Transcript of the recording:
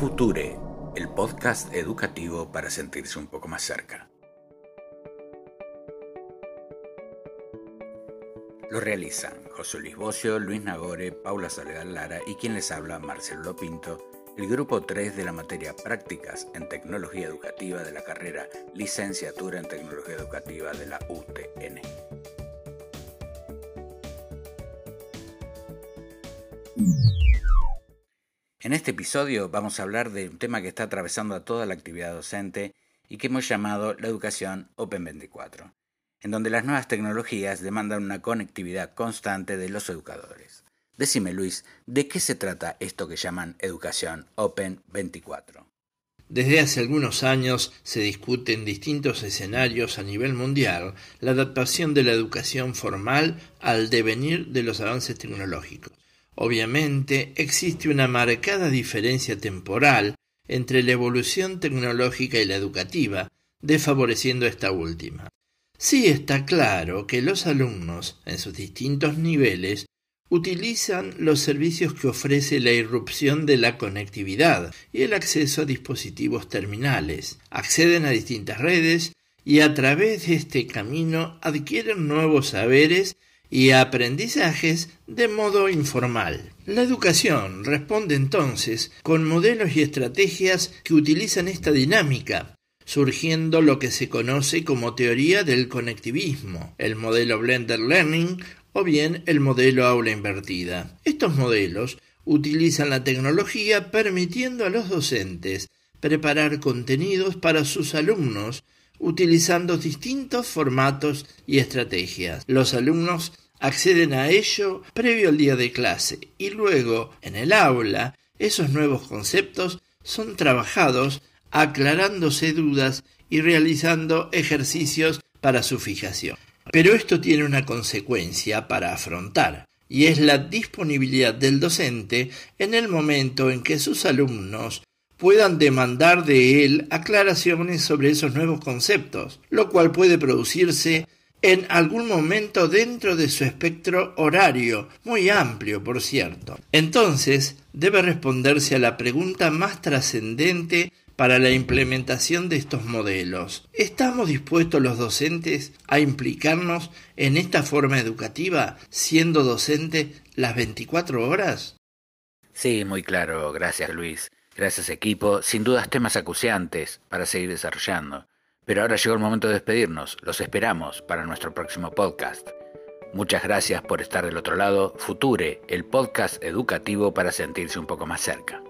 Future, el podcast educativo para sentirse un poco más cerca. Lo realizan José Luis Bocio, Luis Nagore, Paula Soledad Lara y quien les habla, Marcelo Pinto, el grupo 3 de la materia Prácticas en Tecnología Educativa de la carrera Licenciatura en Tecnología Educativa de la UTN. En este episodio vamos a hablar de un tema que está atravesando a toda la actividad docente y que hemos llamado la educación Open 24, en donde las nuevas tecnologías demandan una conectividad constante de los educadores. Decime Luis, ¿de qué se trata esto que llaman educación Open 24? Desde hace algunos años se discute en distintos escenarios a nivel mundial la adaptación de la educación formal al devenir de los avances tecnológicos. Obviamente existe una marcada diferencia temporal entre la evolución tecnológica y la educativa, desfavoreciendo esta última. Sí está claro que los alumnos, en sus distintos niveles, utilizan los servicios que ofrece la irrupción de la conectividad y el acceso a dispositivos terminales, acceden a distintas redes y a través de este camino adquieren nuevos saberes y aprendizajes de modo informal. La educación responde entonces con modelos y estrategias que utilizan esta dinámica, surgiendo lo que se conoce como teoría del conectivismo, el modelo Blended Learning o bien el modelo aula invertida. Estos modelos utilizan la tecnología permitiendo a los docentes preparar contenidos para sus alumnos utilizando distintos formatos y estrategias. Los alumnos acceden a ello previo al día de clase y luego, en el aula, esos nuevos conceptos son trabajados aclarándose dudas y realizando ejercicios para su fijación. Pero esto tiene una consecuencia para afrontar, y es la disponibilidad del docente en el momento en que sus alumnos puedan demandar de él aclaraciones sobre esos nuevos conceptos, lo cual puede producirse en algún momento dentro de su espectro horario, muy amplio, por cierto. Entonces, debe responderse a la pregunta más trascendente para la implementación de estos modelos. ¿Estamos dispuestos los docentes a implicarnos en esta forma educativa siendo docente las 24 horas? Sí, muy claro. Gracias, Luis. Gracias equipo, sin dudas temas acuciantes para seguir desarrollando. Pero ahora llegó el momento de despedirnos, los esperamos para nuestro próximo podcast. Muchas gracias por estar del otro lado, Future, el podcast educativo para sentirse un poco más cerca.